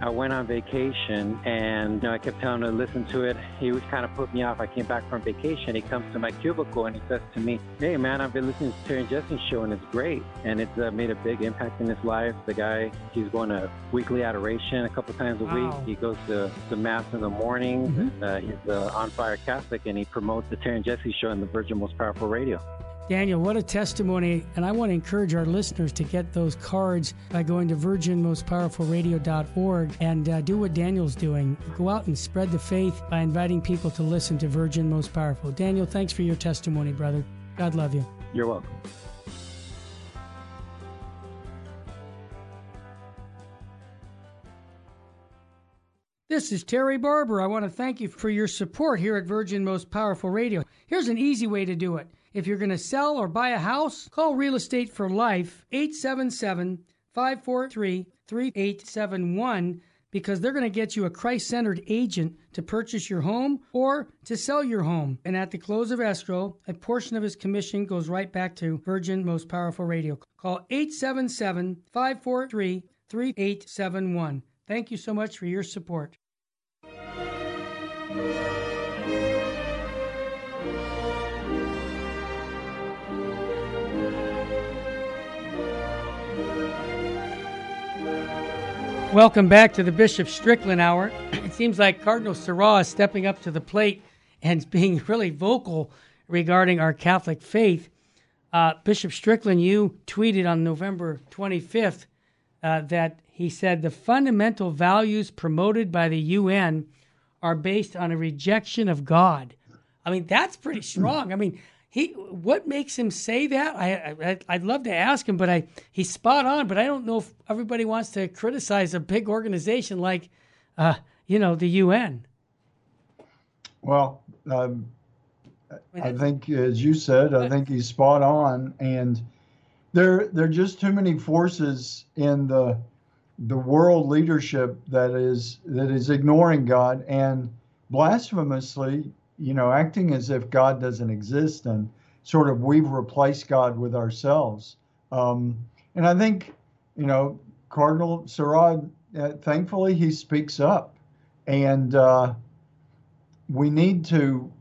I went on vacation and you know, I kept telling him to listen to it. He was kind of put me off. I came back from vacation. He comes to my cubicle and he says to me, Hey man, I've been listening to Terry and Jesse's show and it's great. And it's uh, made a big impact in his life. The guy, he's going to weekly adoration a couple times a Wow. week. He goes to, to Mass in the morning. Mhm. Uh, he's uh, on fire Catholic and he promotes the Terry and Jesse show in the Virgin Most Powerful Radio. Daniel, what a testimony. And I want to encourage our listeners to get those cards by going to virginmostpowerfulradio.org and uh, do what Daniel's doing. Go out and spread the faith by inviting people to listen to Virgin Most Powerful. Daniel, thanks for your testimony, brother. God love you. You're welcome. This is Terry Barber. I want to thank you for your support here at Virgin Most Powerful Radio. Here's an easy way to do it. If you're going to sell or buy a house, call Real Estate for Life 877 543 3871 because they're going to get you a Christ centered agent to purchase your home or to sell your home. And at the close of escrow, a portion of his commission goes right back to Virgin Most Powerful Radio. Call 877 543 3871. Thank you so much for your support. Welcome back to the Bishop Strickland Hour. It seems like Cardinal Sarah is stepping up to the plate and being really vocal regarding our Catholic faith. Uh, Bishop Strickland, you tweeted on November 25th uh, that he said the fundamental values promoted by the UN are based on a rejection of God. I mean, that's pretty strong. I mean, he what makes him say that? I, I would love to ask him, but I he's spot on. But I don't know if everybody wants to criticize a big organization like, uh, you know, the UN. Well, um, I think, as you said, I think he's spot on, and there there are just too many forces in the the world leadership that is that is ignoring God and blasphemously you know, acting as if God doesn't exist and sort of we've replaced God with ourselves. Um, and I think, you know, Cardinal Sarah, uh, thankfully, he speaks up. And uh, we need to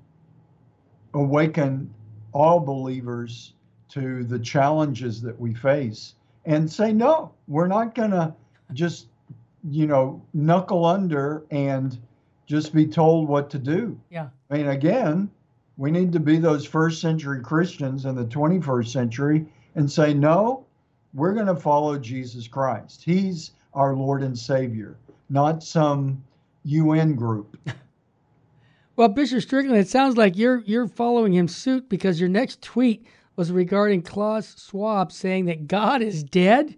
awaken all believers to the challenges that we face and say, no, we're not going to just, you know, knuckle under and just be told what to do. Yeah. I mean, again, we need to be those first century Christians in the 21st century and say, no, we're going to follow Jesus Christ. He's our Lord and Savior, not some UN group. well, Bishop Strickland, it sounds like you're you're following him suit because your next tweet was regarding Klaus Schwab saying that God is dead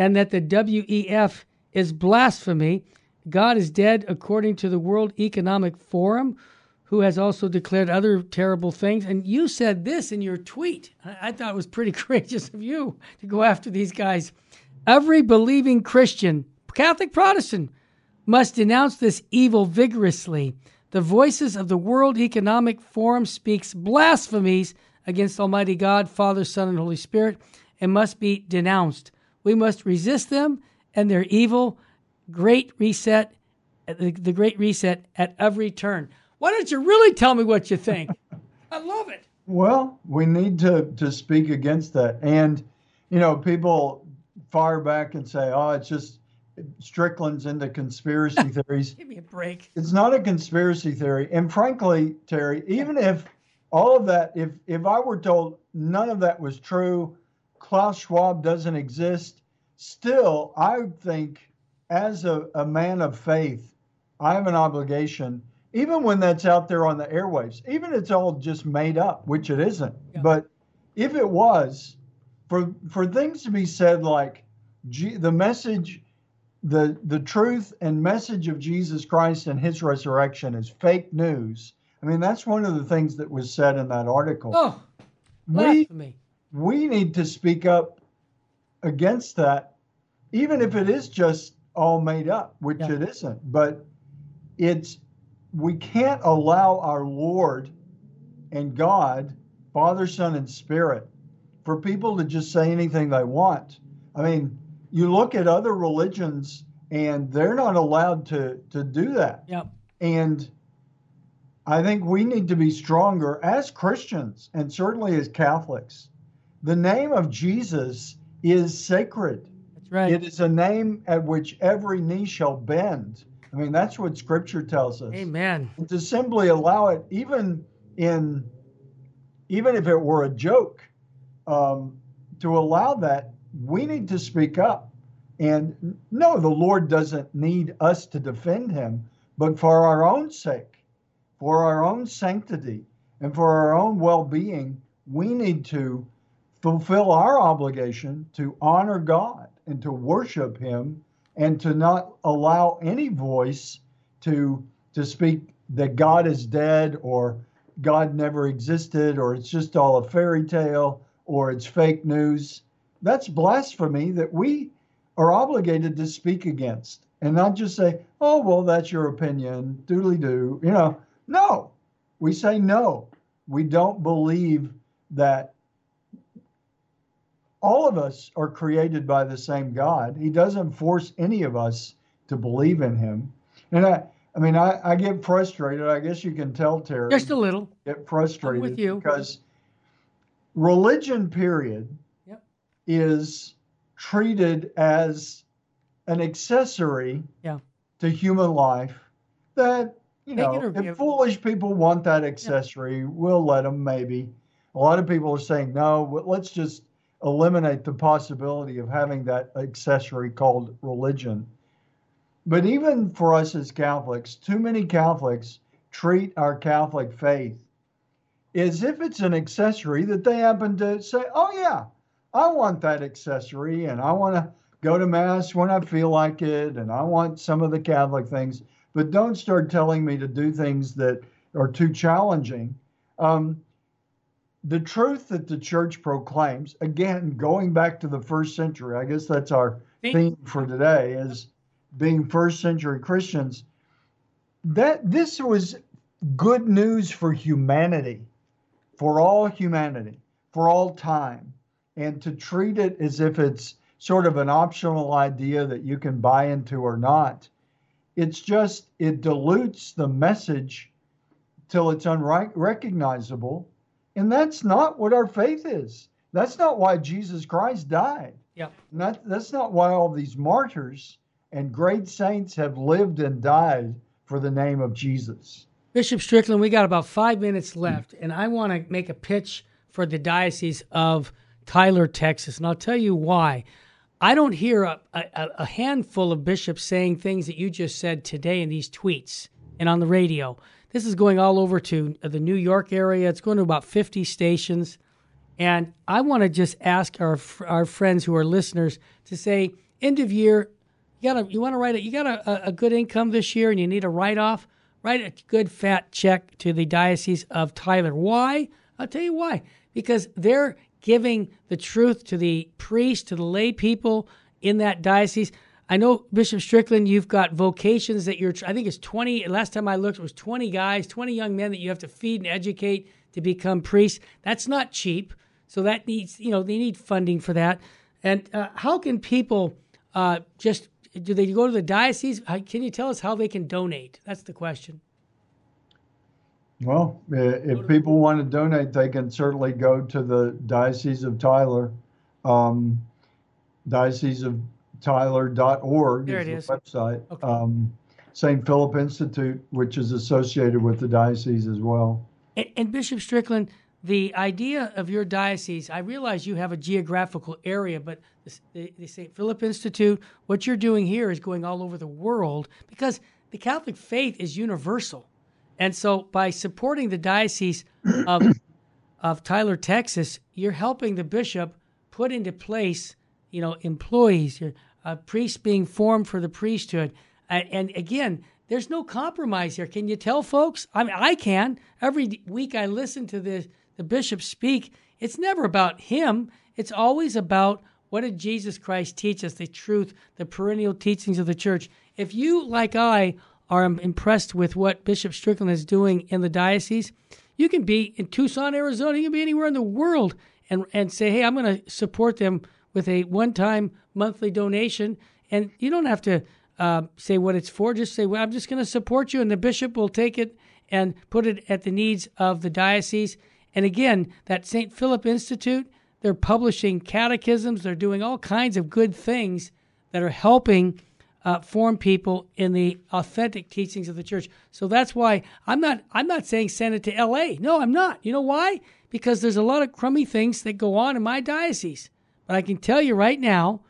and that the WEF is blasphemy God is dead according to the World Economic Forum, who has also declared other terrible things. And you said this in your tweet. I, thought it was pretty courageous of you to go after these guys. Every believing Christian, Catholic, Protestant, must denounce this evil vigorously. The voices of the World Economic Forum speaks blasphemies against Almighty God, Father, Son, and Holy Spirit, and must be denounced. We must resist them and their evil great reset, uh, the, the great reset at every turn. Why don't you really tell me what you think? I love it. Well, we need to to speak against that, and you know, people fire back and say, "Oh, it's just Strickland's into conspiracy theories." Give me a break. It's not a conspiracy theory, and frankly, Terry, even if all of that, if if I were told none of that was true, Klaus Schwab doesn't exist, still, I think as a, a man of faith, I have an obligation, even when that's out there on the airwaves, even it's all just made up, which it isn't. Yeah. But if it was, for for things to be said like the message, the the truth and message of Jesus Christ and His resurrection is fake news. I mean, that's one of the things that was said in that article. Oh, we we need to speak up against that, even if it is just all made up, which yeah. it isn't. But it's we can't allow our Lord and God, Father, Son, and Spirit, for people to just say anything they want. I mean, you look at other religions and they're not allowed to to do that. Yep. And I think we need to be stronger as Christians and certainly as Catholics. The name of Jesus is sacred. That's Right. It is a name at which every knee shall bend. I mean, that's what Scripture tells us. Amen. And to simply allow it, even in, even if it were a joke, um, to allow that, we need to speak up. And no, the Lord doesn't need us to defend Him, but for our own sake, for our own sanctity, and for our own well-being, we need to fulfill our obligation to honor God and to worship him and to not allow any voice to to speak that God is dead or God never existed or it's just all a fairy tale or it's fake news. That's blasphemy that we are obligated to speak against and not just say, oh, well, that's your opinion, doodly doo. You know, no, we say no. We don't believe that all of us are created by the same God. He doesn't force any of us to believe in him. And I, I mean, I, I get frustrated. I guess you can tell, Terry. Just a little. Get frustrated I'm with you. because religion, period, Yep. is treated as an accessory Yeah. to human life that you Take know if foolish people want that accessory we'll let them maybe a lot of people are saying no but let's just eliminate the possibility of having that accessory called religion but even for us as catholics too many catholics treat our catholic faith as if it's an accessory that they happen to say oh yeah i want that accessory and i want to go to mass when I feel like it, and I want some of the Catholic things, but don't start telling me to do things that are too challenging. Um, the truth that the church proclaims, again, going back to the first century, I guess that's our theme for today, is being first century Christians. That this was good news for humanity, for all humanity, for all time, and to treat it as if it's sort of an optional idea that you can buy into or not. It's just, it dilutes the message till it's unrecognizable. And that's not what our faith is. That's not why Jesus Christ died. Yep. And that, that's not why all these martyrs and great saints have lived and died for the name of Jesus. Bishop Strickland, we got about five minutes left, and I want to make a pitch for the Diocese of Tyler, Texas. And I'll tell you why. I don't hear a, a, a, handful of bishops saying things that you just said today in these tweets and on the radio. This is going all over to uh, the New York area. It's going to about 50 stations. And I want to just ask our our friends who are listeners to say, end of year, you got you want to write it. You got a, a good income this year, and you need a write off. Write a good fat check to the Diocese of Tyler. Why? I'll tell you why. Because they're giving the truth to the priests, to the lay people in that diocese. I know Bishop Strickland, you've got vocations that you're. I think it's twenty. Last time I looked, it was twenty guys, twenty young men that you have to feed and educate to become priests. That's not cheap. So that needs, you know, they need funding for that. And uh, how can people uh, just do they go to the diocese? Can you tell us how they can donate? That's the question. Well, if people want to donate, they can certainly go to the Diocese of Tyler, um, dioceseoftyler.org there is it the website. Okay. Um, St. Philip Institute, which is associated with the diocese as well. And, and Bishop Strickland, the idea of your diocese, I realize you have a geographical area, but the, the, the St. Philip Institute, what you're doing here is going all over the world because the Catholic faith is universal. And so by supporting the diocese of, of Tyler, Texas, you're helping the bishop put into place, you know, employees, uh, priests being formed for the priesthood. And, and again, there's no compromise here. Can you tell folks? I mean, I can. Every week I listen to the, the bishop speak. It's never about him. It's always about what did Jesus Christ teach us, the truth, the perennial teachings of the church. If you, like I, are impressed with what Bishop Strickland is doing in the diocese, you can be in Tucson, Arizona. You can be anywhere in the world and, and say, hey, I'm going to support them with a one time monthly donation. And you don't have to uh, say what it's for. Just say, well, I'm just going to support you. And the bishop will take it and put it at the needs of the diocese. And again, that St. Philip Institute, they're publishing catechisms, they're doing all kinds of good things that are helping uh, form people in the authentic teachings of the church. So that's why I'm not I'm not saying send it to L.A. No, I'm not. You know why? Because there's a lot of crummy things that go on in my diocese. But I can tell you right now,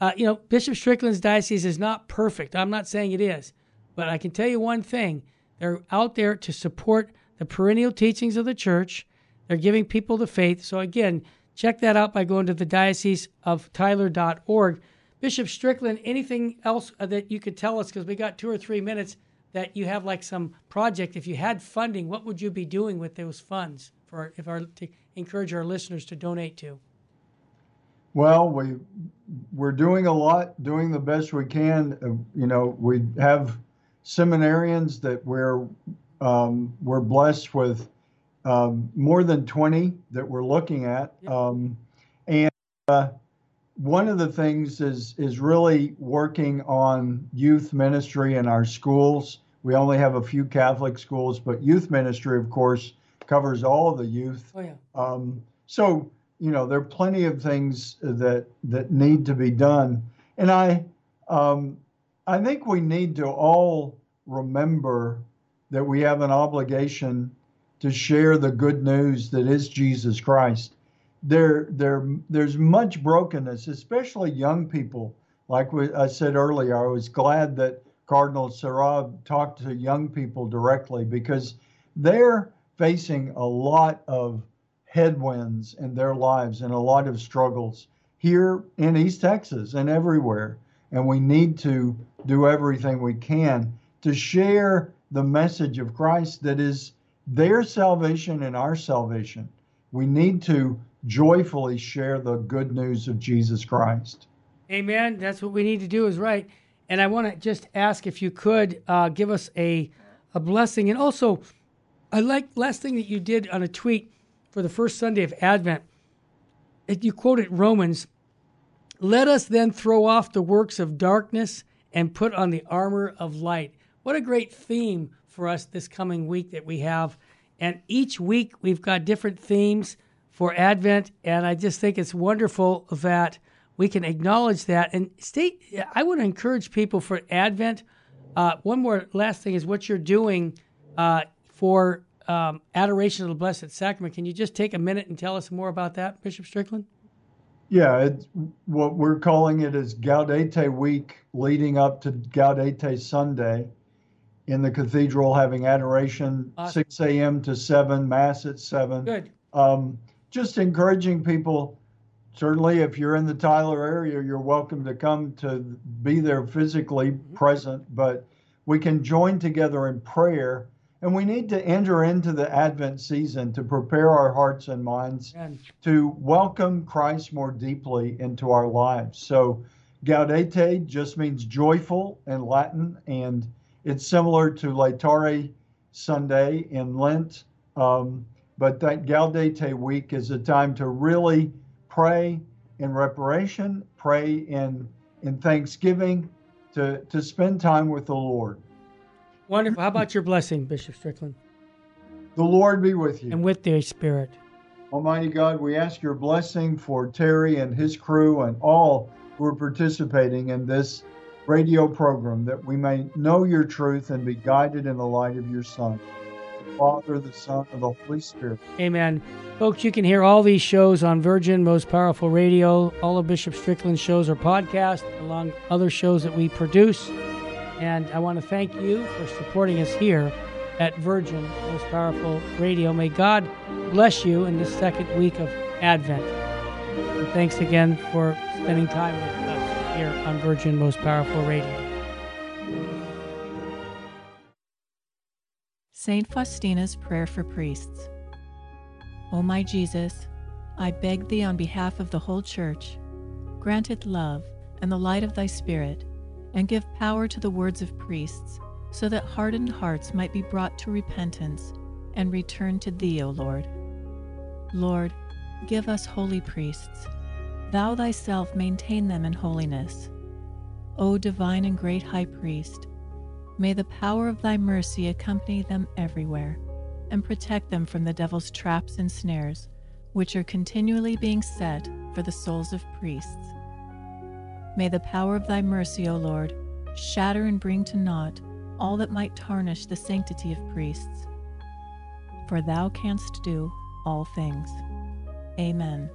uh, you know, Bishop Strickland's diocese is not perfect. I'm not saying it is, but I can tell you one thing: they're out there to support the perennial teachings of the church. They're giving people the faith. So again, check that out by going to the diocese of Tyler.org. Bishop Strickland, anything else uh, that you could tell us? Because we got two or three minutes that you have like some project. If you had funding, what would you be doing with those funds for if our to encourage our listeners to donate to? Well, we we're doing a lot, doing the best we can. Uh, you know, we have seminarians that we're um, we're blessed with um, more than 20 that we're looking at, um, and uh, one of the things is is really working on youth ministry in our schools. We only have a few Catholic schools, but youth ministry, of course, covers all of the youth. Oh yeah. Um, so you know there are plenty of things that that need to be done, and I um, I think we need to all remember that we have an obligation to share the good news that is Jesus Christ there there there's much brokenness, especially young people. Like we, I said earlier, I was glad that Cardinal Sarah talked to young people directly because they're facing a lot of headwinds in their lives and a lot of struggles here in East Texas and everywhere. And we need to do everything we can to share the message of Christ that is their salvation and our salvation. We need to joyfully share the good news of Jesus Christ. Amen. That's what we need to do is right. And I want to just ask if you could uh, give us a a blessing. And also, I like last thing that you did on a tweet for the first Sunday of Advent. You quoted Romans. Let us then throw off the works of darkness and put on the armor of light. What a great theme for us this coming week that we have. And each week we've got different themes for Advent, and I just think it's wonderful that we can acknowledge that. And state, I would encourage people for Advent. Uh, one more last thing is what you're doing uh, for um, adoration of the Blessed Sacrament. Can you just take a minute and tell us more about that, Bishop Strickland? Yeah, it's, what we're calling it is Gaudete Week, leading up to Gaudete Sunday in the cathedral, having adoration awesome. 6 a.m. to 7, Mass at 7. Good. Um, just encouraging people. Certainly, if you're in the Tyler area, you're welcome to come to be there physically mm-hmm. present, but we can join together in prayer. And we need to enter into the Advent season to prepare our hearts and minds Amen. to welcome Christ more deeply into our lives. So, Gaudete just means joyful in Latin, and it's similar to Laetare Sunday in Lent. Um, but that Gaudete week is a time to really pray in reparation, pray in in thanksgiving, to to spend time with the Lord. Wonderful. How about your blessing, Bishop Strickland? The Lord be with you. And with their spirit. Almighty God, we ask your blessing for Terry and his crew and all who are participating in this radio program that we may know your truth and be guided in the light of your Son. The Father, the Son, and the Holy Spirit. Amen. Folks, you can hear all these shows on Virgin Most Powerful Radio. All of Bishop Strickland's shows are podcast, along other shows that we produce. And I want to thank you for supporting us here at Virgin Most Powerful Radio. May God bless you in this second week of Advent. And thanks again for spending time with us here on Virgin Most Powerful Radio. St. Faustina's Prayer for Priests. O my Jesus, I beg thee on behalf of the whole Church, grant it love and the light of thy Spirit, and give power to the words of priests, so that hardened hearts might be brought to repentance and return to thee, O Lord. Lord, give us holy priests. Thou thyself maintain them in holiness. O divine and great High Priest, May the power of thy mercy accompany them everywhere, and protect them from the devil's traps and snares, which are continually being set for the souls of priests. May the power of thy mercy, O Lord, shatter and bring to naught all that might tarnish the sanctity of priests. For thou canst do all things. Amen.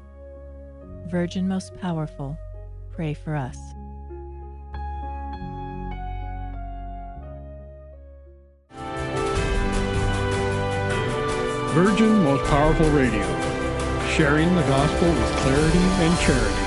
Virgin most powerful, pray for us. Virgin Most Powerful Radio, sharing the gospel with clarity and charity.